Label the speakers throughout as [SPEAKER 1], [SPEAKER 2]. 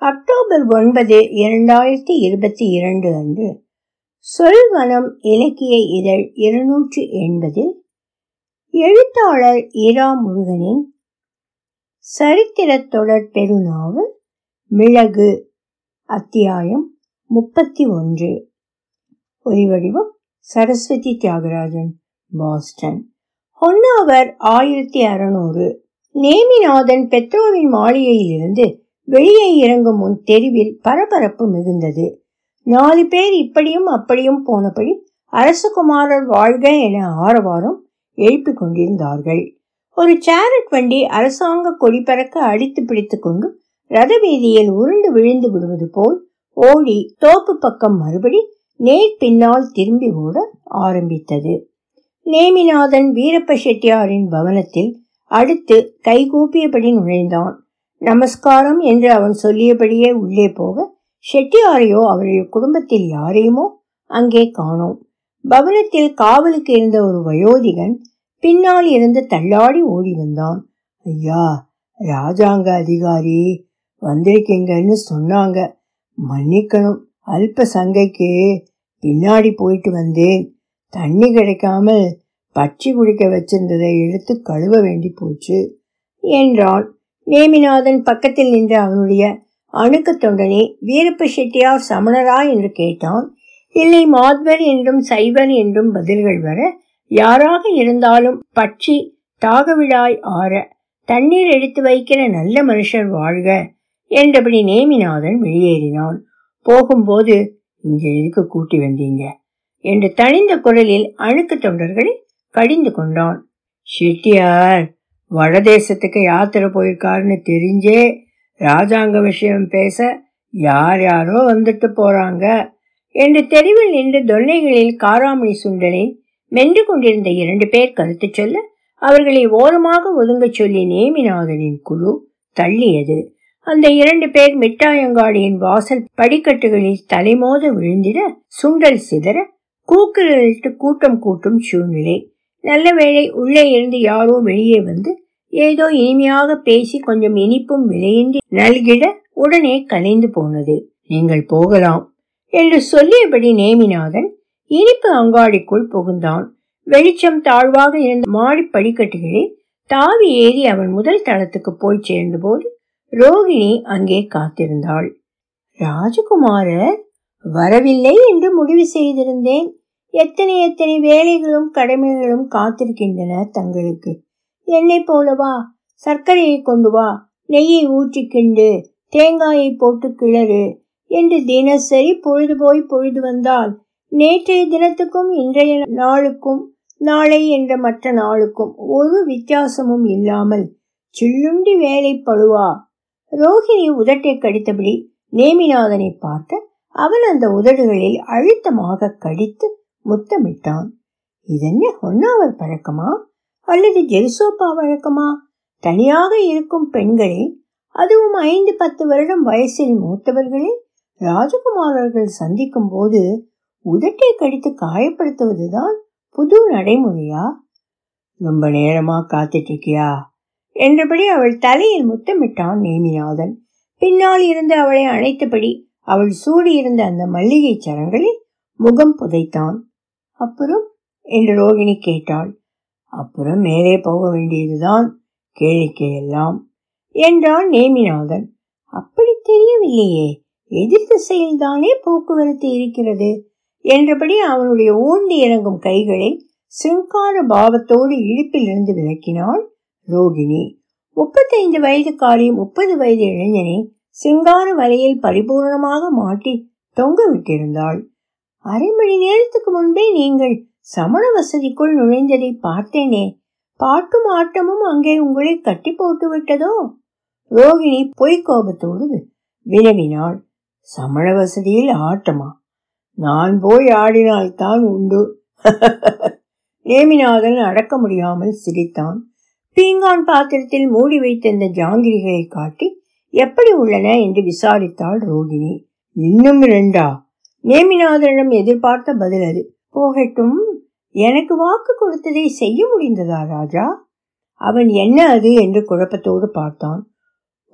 [SPEAKER 1] October ஒன்பது இரண்டாயிரத்தி இருபத்தி இரண்டு அன்று சொல்வனம் இலக்கிய இதழ் இருநூற்று எண்பதில் எழுத்தாளர் இரா முருகனின் சரித்திரத் தொடர் பெருநாவல் மிளகு அத்தியாயம் முப்பத்தி ஒன்று. ஒலிவடிவம் சரஸ்வதி தியாகராஜன் பாஸ்டன். ஹொன்னாவர் ஆயிரத்தி அறுநூறு. நேமிநாதன் பெட்ரோவின் மாளிகையிலிருந்து வெளியே இறங்கும் முன் தெருவில் பரபரப்பு மிகுந்தது. நாலு பேர் இப்படியும் அப்படியும் போனபடி அரசகுமாரர் வாழ்க என ஆரவாரம் எழுப்பிக் கொண்டிருந்தார்கள். ஒரு சேரட் வண்டி அரசாங்க கொடி பறக்க அடித்து பிடித்து கொண்டு ரதவீதியில் உருண்டு விழுந்து விடுவது போல் ஓடி தோப்பு பக்கம் மறுபடி நேர் பின்னால் திரும்பி ஓட ஆரம்பித்தது. நேமிநாதன் வீரப்ப செட்டியாரின் பவனத்தில் அடுத்து கைகூப்பியபடி நுழைந்தான். நமஸ்காரம் என்று அவன் சொல்லியபடியே உள்ளே போக செட்டியாரையோ அவருடைய குடும்பத்தில் யாரையுமோ அங்கே காணோம். பவனத்தில் காவலுக்கு இருந்த ஒரு வயோதிகன் பின்னால் இருந்து தள்ளாடி ஓடி வந்தான். ஐயா ராஜாங்க அதிகாரி வந்திருக்கீங்கன்னு சொன்னாங்க. மன்னிக்கணும். அல்ப சங்கைக்கு பின்னாடி போயிட்டு வந்தேன். தண்ணி கிடைக்காமல் பச்சி குடிக்க வச்சிருந்ததை எடுத்து கழுவ வேண்டி போச்சு என்றான் நேமிநாதன் பக்கத்தில் நின்ற அவனுடைய அணுக்கு தொண்டனே வீரப்ப செட்டியார் சமணரா? என்று கேட்டான். இல்லை மாத்வர் என்றும் சைவர் என்றும் பதில்கள் வர யாராக இருந்தாலும் பட்சி தாகவிழாய் ஆற தண்ணீர் எடுத்து வைக்கிற நல்ல மனுஷர் வாழ்க என்றபடி நேமிநாதன் வெளியேறினான். போகும்போது இங்க எதுக்கு கூட்டி வந்தீங்க? என்று தனிந்த குரலில் அணுக்கு தொண்டர்களை கடிந்து கொண்டான். செட்டியார் வடதேசத்துக்கு யாத்திரை போயிருக்காருன்னு தெரிஞ்சே ராஜாங்க விஷயம் பேச யார் யாரோ வந்துட்டு போறாங்க என்று தெருவில் நின்று தொல்லைகளில் காராமணி சுண்டனை மென்று கொண்டிருந்த இரண்டு பேர் கருத்து சொல்ல அவர்களை ஓரமாக ஒதுங்க சொல்லி நேமிநாதனின் குழு தள்ளியது. அந்த இரண்டு பேர் மிட்டாயங்காடியின் வாசல் படிக்கட்டுகளில் தலைமோத விழுந்திட சுண்டல் சிதற கூக்குரலிட்டு கூட்டம் கூட்டும் சூழ்நிலை நல்ல வேளை உள்ளே இருந்து யாரோ வெளியே வந்து ஏதோ இனிமையாக பேசி கொஞ்சம் இனிப்பும் விலையின்றி நல்கிட உடனே கலைந்து போனது. நீங்கள் போகலாம் என்று சொல்லியபடி நேமிநாதன் இனிப்பு அங்காடிக்குள் புகுந்தான். வெளிச்சம் தாழ்வாக இருந்த மாடி படிக்கட்டுகளில் தாவி ஏறி அவன் முதல் தளத்துக்கு போய் சேர்ந்தபோது ரோகிணி அங்கே காத்திருந்தாள். ராஜகுமாரர் வரவில்லை என்று முடிவு செய்திருந்தேன். எத்தனை எத்தனை வேலைகளும் கடமைகளும் காத்திருக்கின்றன தங்களுக்கு. என்னை போலவா சர்க்கரையை கொண்டு வா நெய்யை ஊற்றி கிண்டு தேங்காயை போட்டு கிளறு என்று தினசரி பொழுது போய் பொழுது வந்தால் நேற்றைய தினத்துக்கும் இன்றைய நாளுக்கும் நாளை என்ற மற்ற நாளுக்கும் ஒரு வித்தியாசமும் இல்லாமல் சில்லுண்டி வேலை பழுவா. ரோஹிணி உதட்டை கடித்தபடி நேமிநாதனை பார்க்க அவன் அந்த உதடுகளில் அழுத்தமாக கடித்து முத்தமிட்டான். இதென்ன ஒன்னாவர் பழக்கமா? அல்லது ஜெருசோப்பா வழக்கமா? தனியாக இருக்கும் பெண்களே அதுவும் ஐந்து பத்து வருடம் வயசில் மூத்தவர்களே ராஜகுமாரர்கள் சந்திக்கும் போது உதட்டை கடித்து காயப்படுத்துவதுதான் புது நடைமுறையா? ரொம்ப நேரமா காத்துட்டு இருக்கியா என்றபடி அவள் தலையில் முத்தமிட்டான் நேமிநாதன். பின்னால் இருந்து அவளை அணைத்தபடி அவள் சூடியிருந்த அந்த மல்லிகை சரங்களில் முகம் புதைத்தான். அப்புறம் என்று ரோகிணி கேட்டாள். அப்புறம் மேலே போக வேண்டியதுதான் கேளிக்கை எல்லாம் என்றான் நேமிநாதன். அப்படி தெரியவில்லையே எதிர் திசையில் தானே போக்குவரத்து இருக்கிறது என்றபடி அவனுடைய ஊண்டி இறங்கும் கைகளை சிங்கார பாவத்தோடு இழுப்பிலிருந்து விளக்கினாள் ரோகிணி. முப்பத்தைந்து வயதுக்காரி முப்பது வயது இளைஞனை சிங்கார வலையில் பரிபூர்ணமாக மாட்டி தொங்க விட்டிருந்தாள். அரை மணி நேரத்துக்கு முன்பே நீங்கள் சமண வசதிக்குள் நுழைந்ததை பார்த்தேனே. பாட்டும் ஆட்டமும் அங்கே உங்களை கட்டி போட்டு விட்டதோ? ரோகிணி பொய்க்கோபத்தோடு வினவினாள். சமண வசதியில் ஆட்டமா? நான் போய் ஆடினால்தான் உண்டு. நேமிநாதன் அடக்க முடியாமல் சிரித்தான். பீங்கான் பாத்திரத்தில் மூடி வைத்திருந்த ஜாங்கிரிகளை காட்டி எப்படி உள்ளன? என்று விசாரித்தாள் ரோகிணி. இன்னும் ரெண்டா நேமிநாதனிடம் எதிர்பார்த்த பதில் அது. போகட்டும் எனக்கு வாக்கு கொடுத்ததை செய்ய முடிந்ததா ராஜா? அவன் என்ன அது என்று குழப்பத்தோடு பார்த்தான்.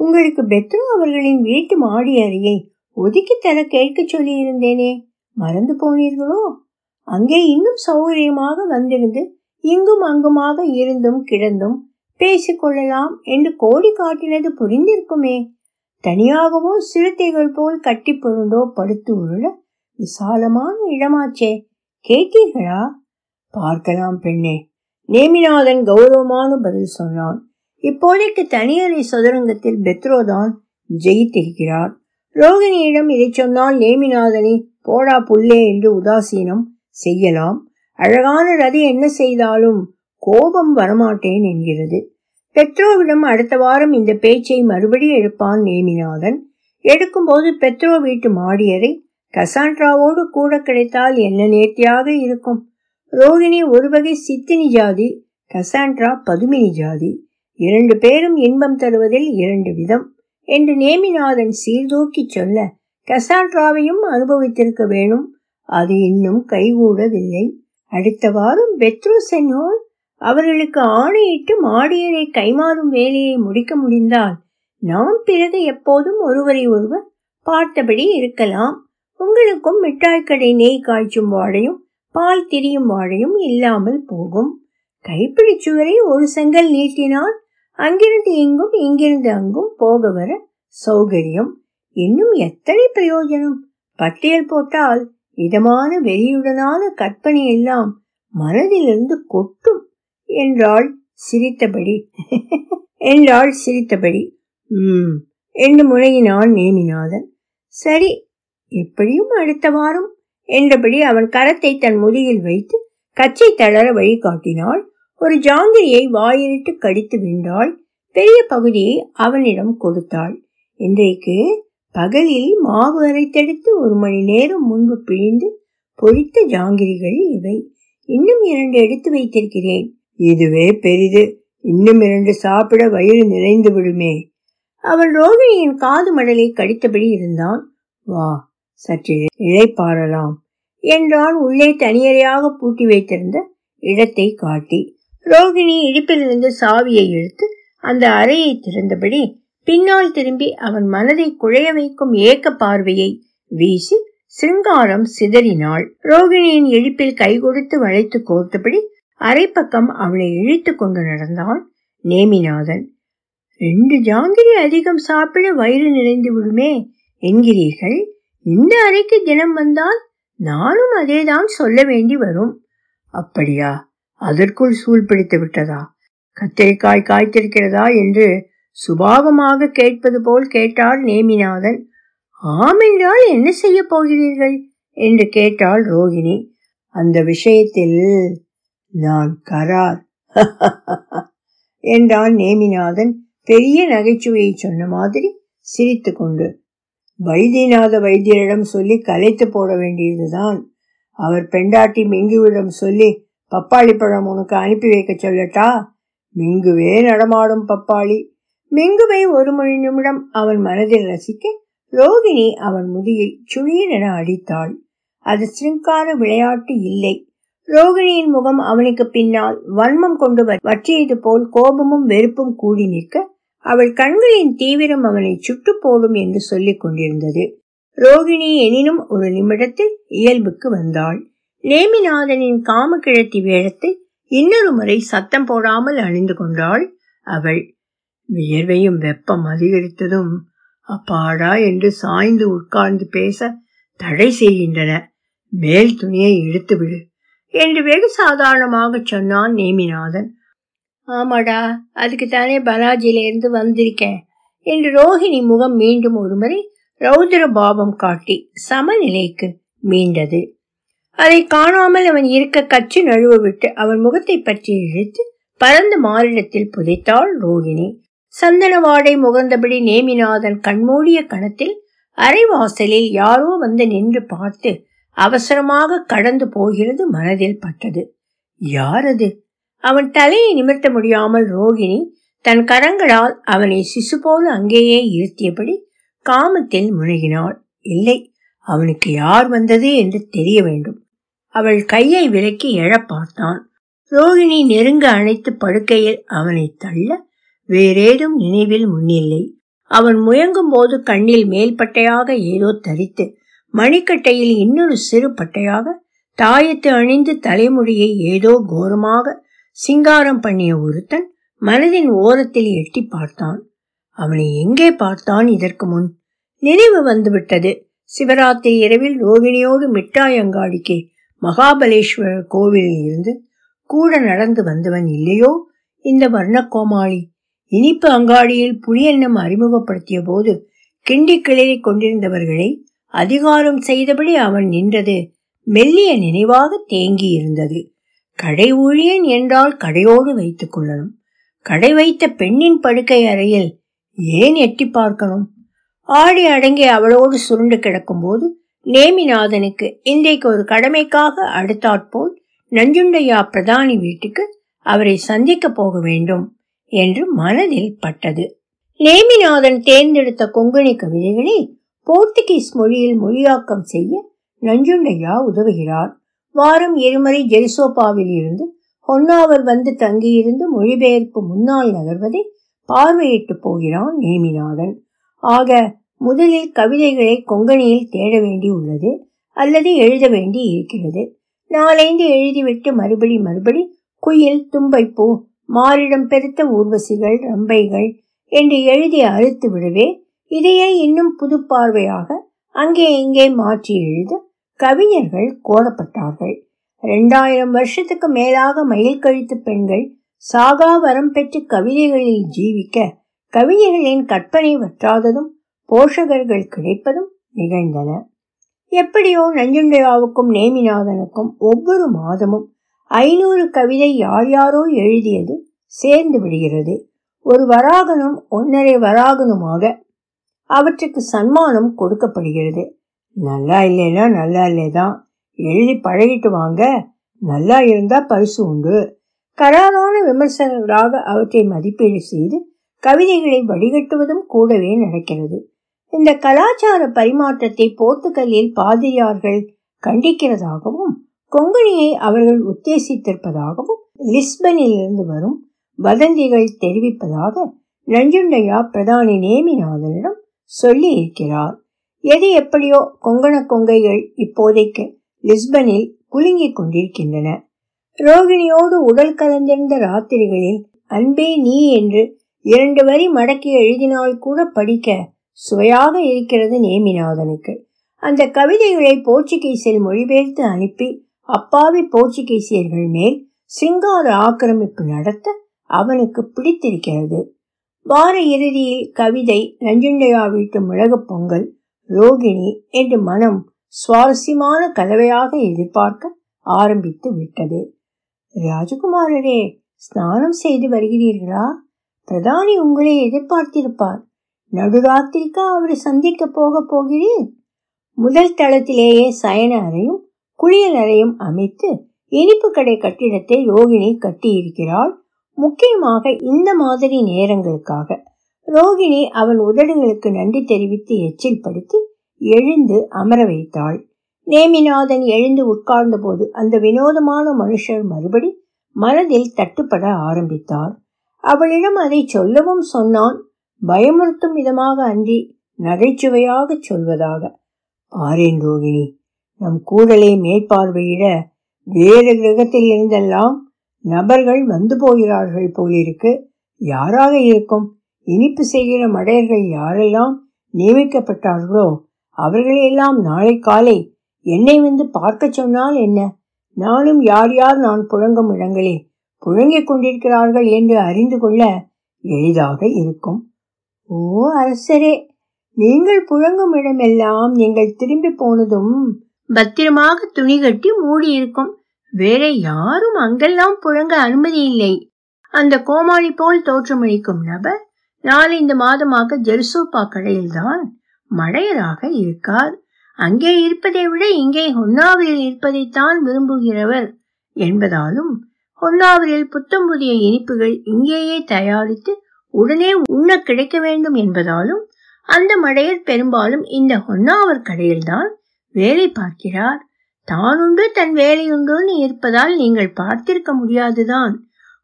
[SPEAKER 1] உங்களுக்கு பெத்ரோ அவர்களின் வீட்டு மாடி அறையை ஒதுக்கி தர கேட்க சொல்லி இருந்தேனே மறந்து போனீர்களோ? அங்கே இன்னும் சௌகரியமாக வந்திருந்து இங்கும் அங்குமாக இருந்தும் கிடந்தும் பேசிக்கொள்ளலாம் என்று கோடி காட்டினது புரிந்திருக்குமே. தனியாகவோ சிறுத்தைகள் போல் கட்டி பொருண்டோ படுத்து உருள விசாலமான இடமாச்சே கேட்டீர்களா? பார்க்கலாம் பெண்ணே. நேமிநாதன் கௌரவமான பதில் சொன்னான். இப்போதைக்கு தனியறை சதுரங்கத்தில் பெத்ரோதான் ஜெயித்திருக்கிறார். ரோகிணியிடம் இதை சொன்னால் நேமிநாதனை போடா புல்லே என்று உதாசீனம் செய்யலாம். அழகான ரதி என்ன செய்தாலும் கோபம் வரமாட்டேன் என்கிறது. பெட்ரோவிடம் அடுத்த வாரம் இந்த பேச்சை மறுபடி எடுப்பான் நேமிநாதன். எடுக்கும்போது பெட்ரோ வீட்டு மாடியரை கசாண்ட்ராவோடு கூட கிடைத்தால் என்ன நேர்த்தியாக இருக்கும்? ரோகிணி ஒரு வகை சித்தினி ஜாதி கசாண்ட்ரா பதுமினி ஜாதி. இரண்டு பேரும் இன்பம் தருவதில் இரண்டு விதம். என்று நேமிநாதன் சீர்தூக்கி சொல்ல கசாண்ட்ராவையும் அனுபவித்திருக்க வேணும். அது இன்னும் கைகூடவில்லை. அடுத்த வாரம் பெத்ரோ சென்னோர் அவர்களுக்கு ஆணையிட்டு மாடியரை கைமாறும் வேலையை முடிக்க முடிந்தால் நாம் பிறகு எப்போதும் ஒருவரை ஒருவர் பார்த்தபடி இருக்கலாம். உங்களுக்கும் மிட்டாய்க்கடை நெய் காய்ச்சும் வாழையும் பால் திரியும் வாழையும் இல்லாமல் போகும். கைப்பிடிச்சுவரை ஒரு செங்கல் நீட்டினால் அங்கிருந்து இங்கும் இங்கிருந்து அங்கும் போக வர சௌகரியம். இன்னும் எத்தனை பிரயோஜனம்? பட்டியல் போட்டால் இதமான வெளியுடனான கற்பனை எல்லாம் மனதிலிருந்து கொட்டும் என்றாள் சிரித்தபடி. என்றாள் சிரித்தபடி. உம் என்று முனையினான் நேமிநாதன் சரி எப்படியும் அடுத்த வாரம் என்றபடி அவன் கரத்தை தன் முதுகில் வைத்து கச்சை தளர வழிகாட்டினாள் ஒரு ஜாங்கிரியை வாயிலிட்டு கடித்து விண்டாள். பெரிய பகுதியை அவனிடம் கொடுத்தாள். இன்றைக்கு பகலில் மாவு அரைத்தெடுத்து ஒரு மணி நேரம் முன்பு பிழிந்து பொரித்த ஜாங்கிரிகள் இவை. இன்னும் இரண்டு எடுத்து வைத்திருக்கிறேன். இதுவே பெரிது. இன்னும் இரண்டு சாப்பிட வயிறு நிறைந்து விடுமே. அவன் ரோகிணியின் காது மடலை கடித்தபடி இருந்தான். வா சற்று இழைப்பாரலாம் என்றான் உள்ளே தனியறையாக பூட்டி வைத்திருந்த இடத்தை காட்டி. ரோகிணி இடுப்பிலிருந்து சாவியை இழுத்து அந்த அறையை திறந்தபடி பின்னால் திரும்பி அவன் மனதை குழைய வைக்கும் ஏக்க பார்வையை வீசி சிங்காரம் சிதறினாள். ரோகிணியின் இழிப்பில் கை கொடுத்து வளைத்து கோர்த்தபடி அரைப்பக்கம் அவளை இழுத்து கொண்டு நடந்தான் நேமிநாதன். ரெண்டு ஜாங்கிரி அதிகம் சாப்பிட வயிறு நிறைந்து விடுமே என்கிறீர்கள் இந்த அறைக்கு தினம் வந்தால் நானும் அதேதான் சொல்ல வேண்டி வரும். அப்படியா? அதற்குள் சூழ் பிடித்து விட்டதா? கத்திரிக்காய் காய்த்திருக்கிறதா என்று சுபாவமாக கேட்பது போல் கேட்டார் நேமிநாதன். ஆம் என்றால் என்ன செய்ய போகிறீர்கள்? என்று கேட்டாள் ரோகிணி. அந்த விஷயத்தில் நான் கரார். என்றான் நேமிநாதன். பெரிய நகைச்சுவையை சொன்ன மாதிரி சிரித்து கொண்டு. வைத்தியநாத வைத்தியரிடம் சொல்லி கலைத்து போட வேண்டியதுதான். அவர் பெண்டாட்டி மிங்குவிடம் சொல்லி பப்பாளி பழம் உனக்கு அனுப்பி வைக்க சொல்லட்டா? மிங்குவே நடமாடும் பப்பாளி. மிங்குவை ஒரு மணி நிமிடம் அவன் மனதில் ரசிக்க ரோகிணி அவன் முதியை சுழீரென அடித்தாள். அது சிங்கார விளையாட்டு இல்லை. ரோகிணியின் முகம் அவனுக்கு பின்னால் வன்மம் கொண்டு வற்றியது போல் கோபமும் வெறுப்பும் கூடி நிற்க அவள் கண்களின் தீவிரம் அவனை சுட்டு போடும் என்று சொல்லிக் கொண்டிருந்தது. ரோகிணி எனினும் ஒரு நிமிடத்தில் இயல்புக்கு வந்தாள். நேமிநாதனின் காமக்கிழத்தி வேடத்தை இன்னொரு முறை சத்தம் போடாமல் அணிந்து கொண்டாள். அவள் வியர்வையும் வெப்பம் அதிகரித்ததும் அப்பாடா என்று சாய்ந்து உட்கார்ந்து பேச தடை செய்கின்றன. மேல் துணியை இழுத்து விடு என்று வெகு சாதாரணமாக சொன்னான் நேமிநாதன். ஆமாடா அதுக்கு தானே பலாஜில வந்திருக்கேன் என்று ரோஹிணி முகம் மீண்டும் ஒருமுறை ரௌதிர பாவம் காட்டி சமநிலைக்கு மீண்டது. அதை காணாமல் அவன் இருக்க கச்சு நழுவ விட்டு அவன் முகத்தை பற்றி இழுத்து பரந்த மாறிடத்தில் புதைத்தாள் ரோகிணி சந்தன வாடை முகர்ந்தபடி நேமிநாதன் கண்மூடிய கணத்தில் அரைவாசலில் யாரோ வந்து நின்று பார்த்து அவசரமாக கடந்து போகிறது மனதில் பட்டது. யார் அது அவன் தலையை நிமிர்த்த முடியாமல் ரோகிணி தன் கரங்களால் அவனை சிசு போல அங்கேயே இருத்தியபடி காமத்தில் முழுகினாள். இல்லை அவனுக்கு யார் வந்தது என்று தெரிய வேண்டும். அவள் கையை விலக்கி எழ பார்த்தான். ரோகிணி நெருங்க அணைத்து படுக்கையில் அவனை தள்ள வேறேதும் நினைவில் முன்னில்லை. அவன் முயங்கும் போது கண்ணில் மேல் பட்டையாக ஏதோ தரித்து மணிக்கட்டையில் இன்னொரு சிறு பட்டையாக தாயத்து அணிந்து தலைமுடியை ஏதோ கோரமாக சிங்காரம் பண்ணிய ஒருத்தன் மனதின் ஓரத்தில் எட்டி பார்த்தான். அவனை எங்கே பார்த்தான் இதற்கு முன்? நினைவு வந்துவிட்டது. சிவராத்திரி இரவில் ரோகிணியோடு மிட்டாய் அங்காடிக்கு மகாபலேஸ்வரர் கோவிலில் இருந்து கூட நடந்து வந்தவன் இல்லையோ? இந்த வர்ணக்கோமாளி இனிப்பு அங்காடியில் புளியெண்ணம் அறிமுகப்படுத்திய போது கிண்டி கிளறி கொண்டிருந்தவர்களை அதிகாரம் செய்தபடி அவன் நின்றது. மெல்லிய நினைவாக தேங்கி இருந்தது கடை ஊழியன் என்றால் கடையோடு வைத்துக் கொள்ளணும். கடை வைத்த பெண்ணின் படுக்கை அறையில் ஏன் எட்டி பார்க்கணும்? ஆடி அடங்கி அவளோடு சுருண்டு கிடக்கும் போது நேமிநாதனுக்கு இன்றைக்கு ஒரு கடமைக்காக அடுத்தாற்போல் நஞ்சுண்டையா பிரதானி வீட்டுக்கு அவரை சந்திக்க போக வேண்டும் என்று மனதில் பட்டது. நேமிநாதன் தேர்ந்தெடுத்த கொங்கணி கவிதைகளை போர்த்துகீஸ் மொழியில் மொழியாக்கம் செய்ய நஞ்சுண்டையா உதவுகிறார். வாரம் இருமுறை ஜெரிசோபாவில் இருந்து ஹொன்னாவர் வந்து தங்கியிருந்து மொழிபெயர்ப்பு முன்னால் நகர்வதை பார்வையிட்டு போகிறான் நேமிநாதன். ஆக முதலில் கவிதைகளை கொங்கணியில் தேட வேண்டி உள்ளது அல்லது எழுத வேண்டி இருக்கிறது. நாளைந்து எழுதிவிட்டு மறுபடி மறுபடி குயில் தும்பைப்பூ மாரிடம் பெருத்த ஊர்வசிகள் ரம்பைகள் என்று எழுதி அறுத்து விடவே இதையே இன்னும் புது பார்வையாக அங்கே இங்கே மாற்றி எழுத கவிஞர்கள் கோரப்பட்டார்கள். இரண்டாயிரம் வருஷத்துக்கு மேலாக மயில் கழித்து பெண்கள் சாகா வரம் பெற்று கவிதைகளில் ஜீவிக்க கவிஞர்களின் கற்பனை வற்றாததும் போஷகர்கள் கிடைப்பதும் நிகழ்ந்தன. எப்படியோ நஞ்சுண்டையாவுக்கும் நேமிநாதனுக்கும் ஒவ்வொரு மாதமும் ஐநூறு கவிதை யார் யாரோ எழுதியது சேர்ந்து விடுகிறது. ஒரு வராகனும் ஒன்னரை வராகனுமாக அவற்றுக்கு சன்மானம் கொடுக்கப்படுகிறது. நல்லா இல்லைன்னா நல்லா இல்லைதான். எழுதி பழகிட்டு வாங்க. நல்லா இருந்தா பரிசு உண்டு. கராரான விமர்சனங்களாக அவற்றை மதிப்பீடு செய்து கவிதைகளை வடிகட்டுவதும் கூடவே நடக்கிறது. இந்த கலாச்சார பரிமாற்றத்தை போர்த்துகல்லில் பாதிரியார்கள் கண்டிக்கிறதாகவும் கொங்கணியை அவர்கள் உத்தேசித்திருப்பதாகவும் லிஸ்பனில் இருந்து வரும் வதந்திகள் தெரிவிப்பதாக நஞ்சுண்டையா பிரதானி நேமிநாதனிடம் சொல்லி இருக்கிறார். எது எப்படியோ கொங்கண கொங்கைகள் இப்போதைக்கு லிஸ்பனில் குலுங்கிக் கொண்டிருக்கின்றன. ரோகிணியோடு உடல் கலந்திருந்த ராத்திரிகளில் அன்பே நீ என்று இரண்டு வரி மடக்கி எழுதினால் கூட படிக்க சுவையாக இருக்கிறது நேமிநாதனுக்கு. அந்த கவிதைகளை போர்ச்சுகீஸில் மொழிபெயர்த்து அனுப்பி அப்பாவி போர்ச்சுகீசியர்கள் மேல் சிங்கார ஆக்கிரமிப்பு நடத்த அவனுக்கு பிடித்திருக்கிறது. வார இறுதியில் கவிதை நஞ்சுண்டையா வீட்டு மிளகு பொங்கல் ரோகிணி என்று மனம் சுவாரஸ்யமான கலவையாக எதிர்பார்க்க ஆரம்பித்து விட்டது. ராஜகுமாரரே ஸ்நானம் செய்து வருகிறீர்களா? பிரதானி உங்களை எதிர்பார்த்திருப்பார். நடுராத்திரிக்கா அவரை சந்திக்க போக போகிறீர்? முதல் தளத்திலேயே சயன அறையும் குளியல் அறையும் அமைத்து இனிப்பு கடை கட்டிடத்தை ரோகிணி கட்டியிருக்கிறாள். முக்கியமாக இந்த மாதிரி நேரங்களுக்காக. ரோகிணி அவன் உதடுகளுக்கு நன்றி தெரிவித்து எச்சில் படுத்தி எழுந்து அமர வைத்தாள். நேமிநாதன் எழுந்து உட்கார்ந்த போது அந்த வினோதமான மனுஷர் மறுபடி மனதில் தட்டுப்பட ஆரம்பித்தார். அவளிடம் அதை சொல்லவும் சொன்னான் பயமுறுத்தும் விதமாக அன்றி நகைச்சுவையாக சொல்வதாக. பாரேன் ரோகிணி நம் கூடலை மேற்பார்வையிட வேறு கிரகத்தில் இருந்தெல்லாம் நபர்கள் வந்து போகிறார்கள் போலிருக்கு. யாராக இருக்கும்? இனிப்பு செய்கிற மடையர்கள் யாரெல்லாம் நியமிக்கப்பட்டார்களோ அவர்களையெல்லாம் நாளை காலை என்னை வந்து பார்க்க சொன்னால் என்ன? நானும் யார் யார் நான் புழங்கும் இடங்களே புழங்கிக் கொண்டிருக்கிறார்கள் என்று அறிந்து கொள்ள எளிதாக இருக்கும். ஓ அரசரே நீங்கள் புழங்கும் இடமெல்லாம் நீங்கள் திரும்பி போனதும் பத்திரமாக துணி கட்டி மூடி இருக்கும் வேற யாரும் அங்கெல்லாம் புழங்க அனுமதி இல்லை. அந்த கோமாளி போல் தோற்றமளிக்கும் நபர் நாலந்து மாதமாக ஜெருசோப்பா கடையில்தான் மழையராக இருக்கார். அங்கே இருப்பதை விட இங்கே ஹொன்னாவரில் இருப்பதைத்தான் விரும்புகிறவர் என்பதாலும் ஹொன்னாவரில் புத்தம் புதிய இனிப்புகள் இங்கேயே தயாரித்து உடனே உண்ண கிடைக்க வேண்டும் என்பதாலும் அந்த மடையர் பெரும்பாலும் இந்த ஹொன்னாவர் கடையில்தான் வேலை பார்க்கிறார். தானுண்டு தன் வேலையுண்டுன்னு இருப்பதால் நீங்கள் பார்த்திருக்க முடியாதுதான்.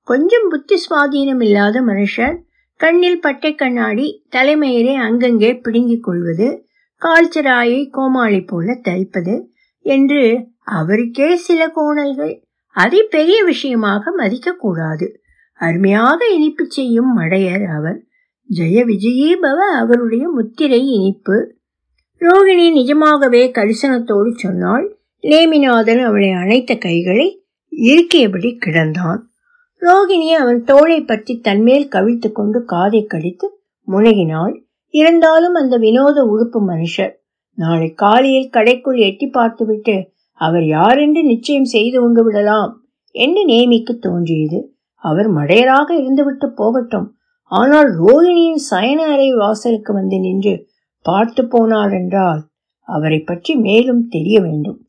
[SPEAKER 1] கொஞ்சம் புத்தி சுவாதீனம் இல்லாத மனுஷர் கண்ணில் பட்டை கண்ணாடி தலைமையிலே அங்கங்கே பிடுங்கிக் கொள்வது கால்ச்சராயை கோமாளி போல தரிப்பது என்று அவருக்கே சில கோணல்கள். அதை பெரிய விஷயமாக மதிக்கக்கூடாது. அருமையாக இனிப்பு செய்யும் மடையர் அவர். ஜெய விஜயீபவ அவருடைய முத்திரை இனிப்பு. ரோகிணி நிஜமாகவே கரிசனத்தோடு சொன்னால் நேமிநாதன் அவளை அணைத்த கைகளை இருக்கியபடி கிடந்தான். ரோகிணி அவன் தோளை பற்றி தன்மேல் கவிழ்த்து கொண்டு காதை கடித்து முனகினாள். இருந்தாலும் அந்த வினோத உறுப்பு மனுஷர் நாளை காலையில் கடைக்குள் எட்டி பார்த்துவிட்டு அவர் யாரென்று நிச்சயம் செய்து கொண்டு விடலாம் என்று நேமிக்கு தோன்றியது. அவர் மடையராக இருந்துவிட்டு போகட்டும். ஆனால் ரோகிணியின் சயன அறை வாசலுக்கு வந்து நின்று பார்த்து போனார் என்றால் அவரை பற்றி மேலும் தெரிய வேண்டும்.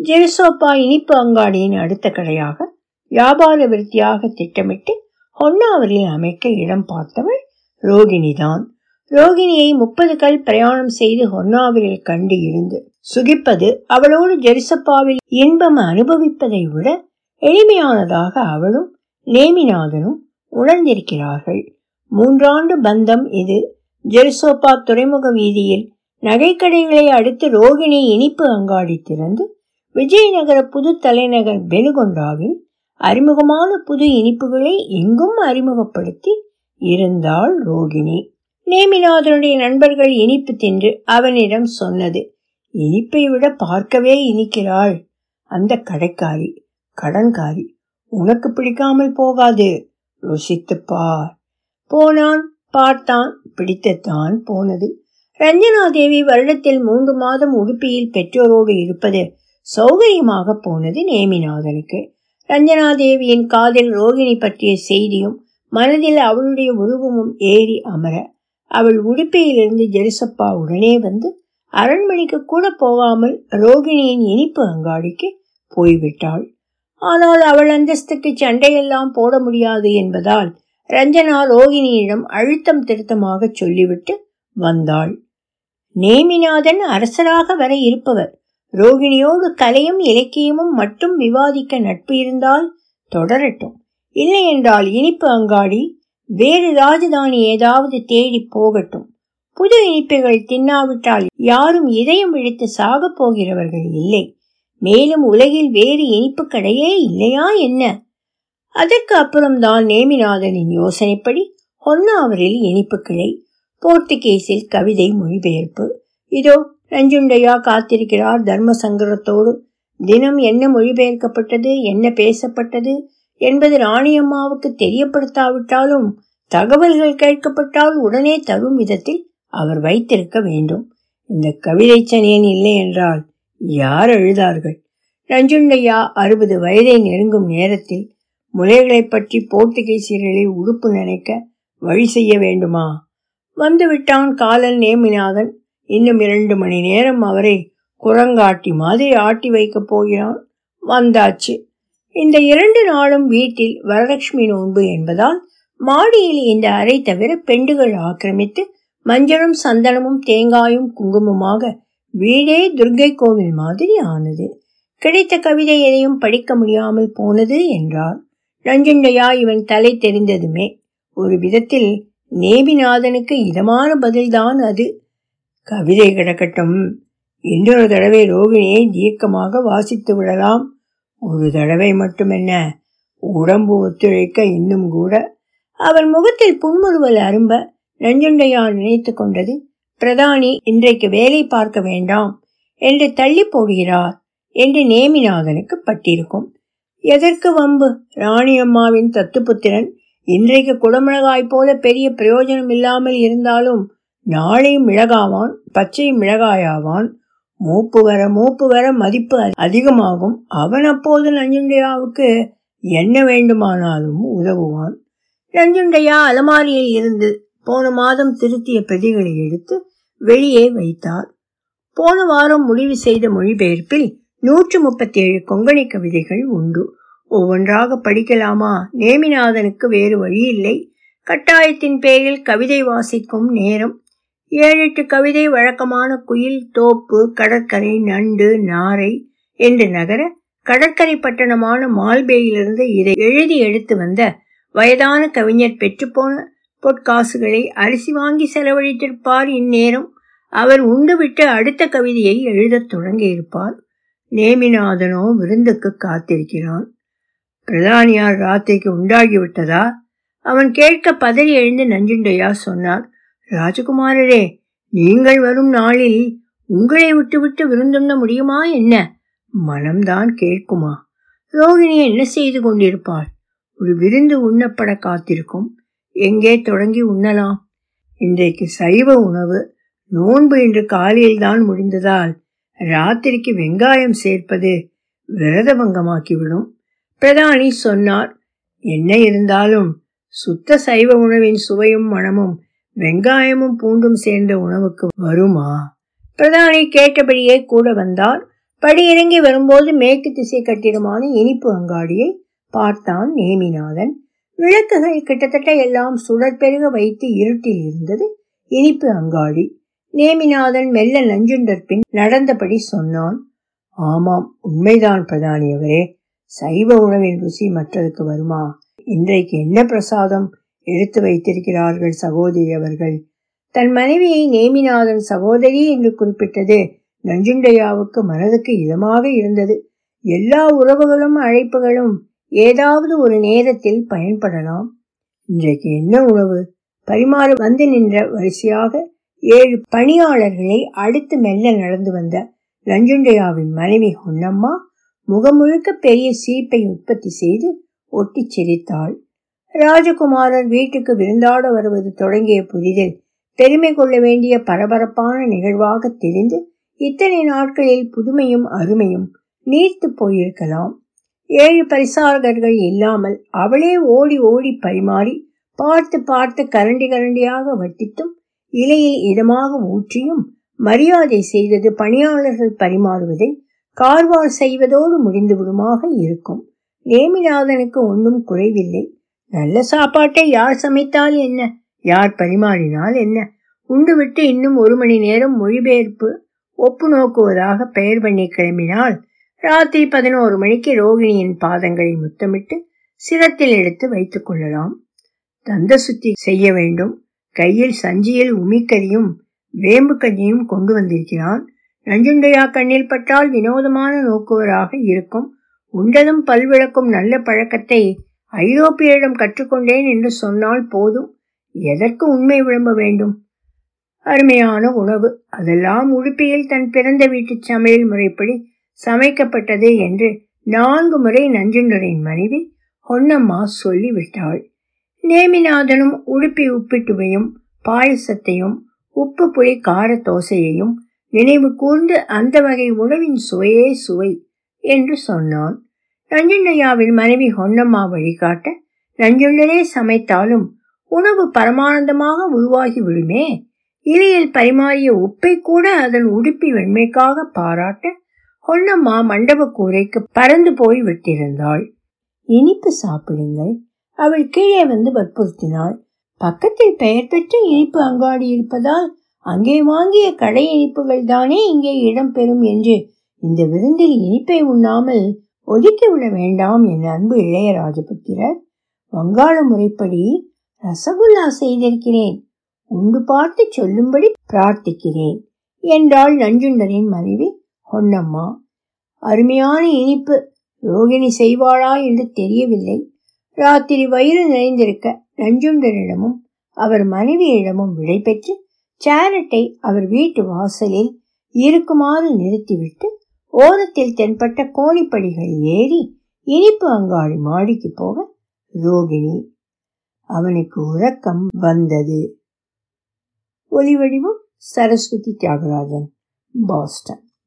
[SPEAKER 1] ஜெருசோப்பா இனிப்பு அங்காடியின் அடுத்த கடையாக வியாபார விருத்தியாக திட்டமிட்டு ஹொன்னாவரில் அமைக்க இடம் பார்த்தவள் ரோகிணிதான். ரோகிணியை முப்பது கல் பிரயாணம் செய்து ஹொன்னாவரில் கண்டு இருந்து சுகிப்பது அவளோடு ஜெரிசப்பாவில் இன்பம் அனுபவிப்பதை விட எளிமையானதாக அவளும் நேமிநாதனும் உணர்ந்திருக்கிறார்கள். மூன்றாண்டு பந்தம் இது. ஜெருசோப்பா துறைமுக வீதியில் நகைக்கடைகளை அடுத்து ரோகிணி இனிப்பு அங்காடி திறந்து விஜயநகர புது தலைநகர் பெலுகொண்டாவில் அறிமுகமான புது இனிப்புகளை எங்கும் அறிமுகப்படுத்தி இருந்தாள் ரோகிணி. நேமிநாதனுடைய நண்பர்கள் இனிப்பு தின்று அவனிடம் சொன்னது இனிப்பை விட பார்க்கவே இனிக்கிறாள். அந்த கடைக்காரி கடன்காரி உனக்கு பிடிக்காமல் போகாது ருசித்து பார். போனான் பார்த்தான் பிடித்துத்தான் போனது. ரஞ்சனா தேவி வருடத்தில் மூன்று மாதம் உடுப்பியில் பெற்றோரோடு இருப்பது சௌகரியமாக போனது நேமிநாதனுக்கு. ரஞ்சனா தேவியின் காதில் ரோகிணி பற்றிய செய்தியும் மனதில் அவளுடைய உருவமும் ஏறி அமர அவள் உடுப்பியிலிருந்து ஜெருசப்பா உடனே வந்து அரண்மனைக்கு கூட போகாமல் ரோகிணியின் இனிப்பு அங்காடிக்கு போய்விட்டாள். ஆனால் அவள் அந்தஸ்துக்கு சண்டையெல்லாம் போட முடியாது என்பதால் ரஞ்சனா ரோகிணியிடம் அழுத்தம் திருத்தமாக சொல்லிவிட்டு வந்தாள். நேமிநாதன் அரசராக வர இருப்பவர். ரோகிணியோடு கலையும் இலக்கியமும் மட்டும் விவாதிக்க நட்பு இருந்தால் தொடரட்டும். இல்லை என்றால் இனிப்பு அங்காடி வேறு ராஜதானி ஏதாவது தேடி போகட்டும். புது இனிப்புகள் தின்னாவிட்டால் யாரும் இதயம் விழித்து சாகப் போகிறவர்கள் இல்லை. மேலும் உலகில் வேறு இனிப்பு கடையே இல்லையா என்ன? அதற்கு அப்புறம்தான் நேமிநாதனின் யோசனைப்படி ஹொன்னாவரில் இனிப்பு கிளை போர்த்துகீஸில் கவிதை மொழிபெயர்ப்பு இதோ ரஞ்சுண்டையா காத்திருக்கிறார் தர்ம சங்கரத்தோடு தினம் என்ன மொழிபெயர்க்கப்பட்டது என்ன பேசப்பட்டது என்பது ராணியம்மாவுக்கு தெரியப்படுத்தாவிட்டாலும் தகவல்கள் கேட்கப்பட்டால் உடனே தரும் விதத்தில் அவர் வைத்திருக்க வேண்டும். இந்த கவிதை சனியன் இல்லை என்றால் யார் எழுதார்கள் ரஞ்சுண்டையா அறுபது வயதை நெருங்கும் நேரத்தில் முலைகளை பற்றி போர்த்துகீசியர்களை உடுப்பு நினைக்க வழி செய்ய வேண்டுமா? வந்துவிட்டான் காலன் நேமிநாதன். இன்னும் இரண்டு மணி நேரம் அவரை குரங்காட்டி மாதிரி ஆட்டி வைக்கப் போகிறான். வந்தாச்சு. இந்த இரண்டு நாளும் வீட்டில் வரலட்சுமி நோன்பு என்பதால் மாடியில் இந்த அறை தவிர பெண்டுகள் ஆக்கிரமித்து மஞ்சளும் சந்தனமும் தேங்காயும் குங்குமமாக வீடே துர்கை கோவில் மாதிரி ஆனது. கிடைத்த கவிதை எதையும் படிக்க முடியாமல் போனது என்றார். நஞ்சுண்டையா இவன் தலை தெரிந்ததுமே. ஒரு விதத்தில் நேபிநாதனுக்கு இதமான பதில்தான் அது. கவிதை கிடக்கட்டும். இன்னொரு தடவை ரோகிணியை தீர்க்கமாக வாசித்து விடலாம். ஒரு தடவை மட்டுமென்ன உடம்பு ஒத்துழைக்க இன்னும் கூட. அவர் முகத்தில் புன்முறுவல் அரும்ப நஞ்சண்டையால் நினைத்து கொண்டது பிரதானி இன்றைக்கு வேலை பார்க்க வேண்டாம். என்று தள்ளி போடுகிறார் என்று நேமிநாதனுக்கு பட்டிருக்கும். எதற்கு வம்பு? ராணி அம்மாவின் தத்துப்புத்திரன் இன்றைக்கு குடமிளகாய் போல பெரிய பிரயோஜனம் இல்லாமல் இருந்தாலும் நாளை மிளகாவான் பச்சை மிளகாயாவான் மூப்பு வர மூப்பு வர மதிப்பு அதிகமாகும். அவன் அப்போது நஞ்சுண்டையாவுக்கு என்ன வேண்டுமானாலும் உதவுவான். நஞ்சுண்டையா அலமாரியில் இருந்து போன மாதம் திருத்திய பிரதிகளை எடுத்து வெளியே வைத்தார். போன வாரம் முடிவு செய்த மொழிபெயர்ப்பில் நூற்று முப்பத்தி ஏழு கொங்கணி கவிதைகள் உண்டு. ஒவ்வொன்றாக படிக்கலாமா? நேமிநாதனுக்கு வேறு வழி இல்லை கட்டாயத்தின் பேரில் கவிதை வாசிக்கும் நேரம் ஏழெட்டு கவிதை வழக்கமான குயில் தோப்பு கடற்கரை நண்டு நாரை என்று நகர கடற்கரை பட்டணமான மால்பேயிலிருந்து இதை எழுதி எடுத்து வந்த வயதான கவிஞர் பெற்றுப்போன பொற்காசுகளை அரிசி வாங்கி செலவழித்திருப்பார் இந்நேரம். அவர் உண்டுவிட்டு அடுத்த கவிதையை எழுதத் தொடங்கியிருப்பார். நேமிநாதனோ விருந்துக்கு காத்திருக்கிறான். பிரதானியார் ராத்திரிக்கு உண்டாகிவிட்டதா? அவன் கேட்க பதறி எழுந்து நஞ்சுண்டையா சொன்னார். ராஜகுமாரரே நீங்கள் வரும் நாளில் உங்களை விட்டுவிட்டு விருந்துண்ண முடியுமா என்ன? மனம்தான் கேட்குமா? ரோகிணி என்ன செய்து கொண்டிருப்பாள்? ஒரு விருந்து உண்ணப்பட காத்திருக்கும். எங்கே தொடங்கி உண்ணலாம்? இன்றைக்கு சைவ உணவு நோன்பு இன்று காலையில் தான் முடிந்ததால் ராத்திரிக்கு வெங்காயம் சேர்ப்பது விரதபங்கமாக்கிவிடும். பிரதானி சொன்னார் என்ன இருந்தாலும் சுத்த சைவ உணவின் சுவையும் மனமும் வெங்காயமும் பூண்டும் சேர்ந்த உணவுக்கு வருமா? பிரதானி கேட்டபடியே கூட வந்தார் படியிறங்கி வரும்போது மேற்கு திசை கட்டிடமான இனிப்பு அங்காடியை பார்த்தான் நேமிநாதன். விளக்குகள் கிட்டத்தட்ட எல்லாம் சுடற்பெருக வைத்து இருட்டில் இருந்தது இனிப்பு அங்காடி. நேமிநாதன் மெல்ல நஞ்சுண்டர் பின் நடந்தபடி சொன்னான். ஆமாம் உண்மைதான் பிரதானி அவரே. சைவ உணவின் ருசி மற்றதுக்கு வருமா? இன்றைக்கு என்ன பிரசாதம்? எடுத்து வைத்திருக்கிறார்கள் சகோதரி அவர்கள் தன் மனைவியை நேமிநாதன் சகோதரி என்று குறிப்பிட்டது நஞ்சுண்டையாவுக்கு மனதுக்கு இதமாக இருந்தது. எல்லா உறவுகளும் அழைப்புகளும் ஏதாவது ஒரு நேரத்தில் பயன்படலாம். இன்றைக்கு என்ன உணவு? பரிமாறு வந்து நின்ற வரிசையாக ஏழு பணியாளர்களை அடுத்து மெல்ல நடந்து வந்த நஞ்சுண்டையாவின் மனைவி ஹொன்னம்மா முகமுழுக்க பெரிய சீப்பை உற்பத்தி செய்து ஒட்டி சிரித்தாள் ராஜகுமாரர் வீட்டுக்கு விருந்தாட வருவது தொடங்கிய புதிதில் பெருமை கொள்ள வேண்டிய பரபரப்பான நிகழ்வாக தெரிந்து இத்தனை நாட்களில் புதுமையும் அருமையும் நீர்த்து போயிருக்கலாம். ஏழு பரிசாரகர்கள் இல்லாமல் அவளே ஓடி ஓடி பரிமாறி பார்த்து பார்த்து கரண்டி கரண்டியாக வட்டித்தும் இலையில் இதமாக ஊற்றியும் மரியாதை செய்தது பணியாளர்கள் பரிமாறுவதை கார்வார் செய்வதோடு முடிந்து விடுமாக இருக்கும். நேமிநாதனுக்கு ஒன்றும் குறைவில்லை. நல்ல சாப்பாட்டை யார் சமைத்தால் என்ன? யார் பரிமாறினால் என்ன? உண்டுவிட்டு இன்னும் ஒரு மணி நேரம் மொழிபெயர்ப்பு ஒப்பு நோக்குவதாக பெயர் பண்ணி கிளம்பினால் ராத்திரி பதினோரு மணிக்கு ரோகிணியின் பாதங்களை முத்தமிட்டு சிரத்தில் எடுத்து வைத்துக் கொள்ளலாம். தந்த சுத்தி செய்ய வேண்டும். கையில் சஞ்சியில் உமிக்கரியும் வேம்பு கஞ்சியும் கொண்டு வந்திருக்கிறான். நஞ்சுண்டையா கண்ணில் பட்டால் வினோதமான நோக்குவராக இருக்கும். உண்டதும் பல்விளக்கும் நல்ல பழக்கத்தை ஐரோப்பியரிடம் கற்றுக்கொண்டேன் என்று சொன்னால் போதும். எதற்கு உண்மை விளம்ப வேண்டும்? அருமையான உணவு. அதெல்லாம் உடுப்பியில் தன் பிறந்த வீட்டு சமையல் முறைப்படி சமைக்கப்பட்டது என்று நான்கு முறை நஞ்சுண்டரின் மனைவி ஹொன்னம்மா சொல்லிவிட்டாள். நேமிநாதனும் உடுப்பி உப்பிட்டுவையும் பாயசத்தையும் உப்பு புளி கார தோசையையும் நினைவு கூர்ந்து அந்த வகை உணவின் சுவையே சுவை என்று சொன்னான். நஞ்சுண்டையாவின் மனைவி ஹொன்னம்மா வழிகாட்ட நஞ்சுண்டரே சமைத்தாலும் உணவு பரமானந்தமாக உருவாகி விடுமே இலையில் பரிமாறிய உப்பை கூட அதன் உடுப்பி வெண்மைக்காக பாராட்ட ஹொன்னம்மா மண்டப கூரைக்கு பறந்து போய் விட்டிருந்தாள். இனிப்பு சாப்பிடுங்கள். அவள் கீழே வந்து வற்புறுத்தினாள். பக்கத்தில் பெயர் பெற்ற இனிப்பு அங்காடி இருப்பதால் அங்கே வாங்கிய கடை இனிப்புகள் தானே இங்கே இடம்பெறும் என்று இந்த விருந்தில் இனிப்பை உண்ணாமல் ஒதுக்கிவிட வேண்டாம் என் அன்பு இளைய ராஜபுத்திரர். வங்காள முறைப்படி ரசகுல்லா செய்திருக்கிறேன். உண்டு பார்த்து சொல்லும்படி பிரார்த்திக்கிறேன் என்றாள் நஞ்சுண்டரின் மனைவி பொன்னம்மா. அருமையான இனிப்பு ரோகிணி செய்வாளா என்று தெரியவில்லை. ராத்திரி வயிறு நிறைந்திருக்க நஞ்சுண்டரிடமும் அவர் மனைவியிடமும் விடை பெற்று சேரட்டை அவர் வீட்டு வாசலில் இருக்குமாறு நிறுத்திவிட்டு ஓரத்தில் தென்பட்ட கோணிப்படிகள் ஏறி இனிப்பு அங்காடி மாடிக்கு போக ரோகிணி அவனுக்கு உறக்கம் வந்தது. ஒலிவடிவம் சரஸ்வதி தியாகராஜன் பாஸ்டன்.